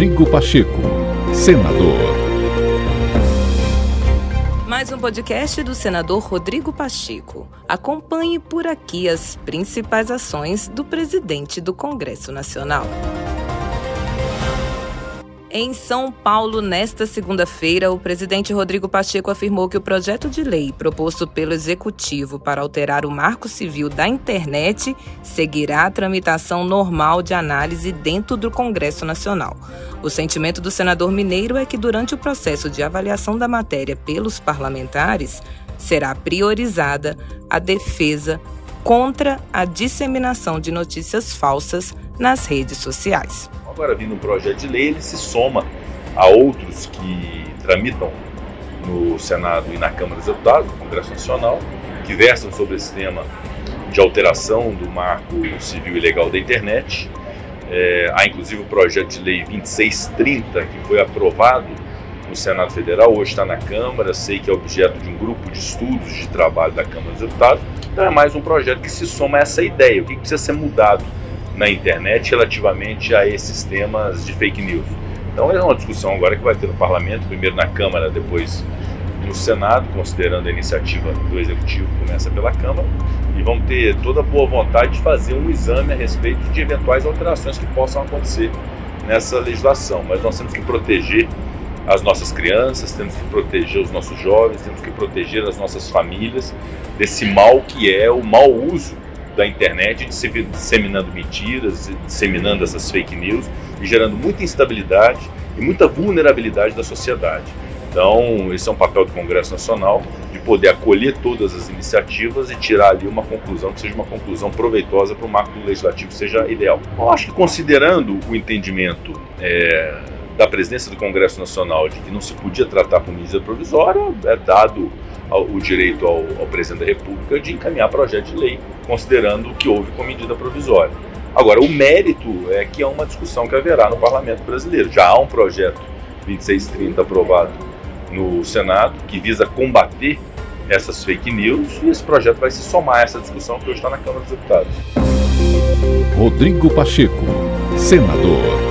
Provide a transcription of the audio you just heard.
Rodrigo Pacheco, senador. Mais um podcast do senador Rodrigo Pacheco. Acompanhe por aqui as principais ações do presidente do Congresso Nacional. Em São Paulo, nesta segunda-feira, o presidente Rodrigo Pacheco afirmou que o projeto de lei proposto pelo Executivo para alterar o marco civil da internet seguirá a tramitação normal de análise dentro do Congresso Nacional. O sentimento do senador mineiro é que, durante o processo de avaliação da matéria pelos parlamentares, será priorizada a defesa contra a disseminação de notícias falsas nas redes sociais. Agora, vindo um projeto de lei, ele se soma a outros que tramitam no Senado e na Câmara dos Deputados, no Congresso Nacional, que versam sobre esse tema de alteração do marco civil e legal da internet. É, há inclusive o projeto de lei 2630, que foi aprovado no Senado Federal, hoje está na Câmara, sei que é objeto de um grupo de estudos de trabalho da Câmara dos Deputados. Então é mais um projeto que se soma a essa ideia, o que precisa ser mudado na internet relativamente a esses temas de fake news. Então é uma discussão agora que vai ter no parlamento, primeiro na Câmara, depois no Senado, considerando a iniciativa do Executivo, começa pela Câmara, e vamos ter toda a boa vontade de fazer um exame a respeito de eventuais alterações que possam acontecer nessa legislação. Mas nós temos que proteger as nossas crianças, temos que proteger os nossos jovens, temos que proteger as nossas famílias desse mal que é o mau uso da internet, disseminando mentiras, disseminando essas fake news e gerando muita instabilidade e muita vulnerabilidade da sociedade. Então, esse é um papel do Congresso Nacional de poder acolher todas as iniciativas e tirar ali uma conclusão que seja uma conclusão proveitosa para o marco legislativo seja ideal. Eu acho que considerando o entendimento é, da presidência do Congresso Nacional de que não se podia tratar com medida provisória, é dado o direito ao, ao, presidente da República de encaminhar projeto de lei, considerando o que houve com medida provisória. Agora, o mérito é que é uma discussão que haverá no parlamento brasileiro. Já há um projeto 2630 aprovado no Senado que visa combater essas fake news e esse projeto vai se somar a essa discussão que hoje está na Câmara dos Deputados. Rodrigo Pacheco, senador.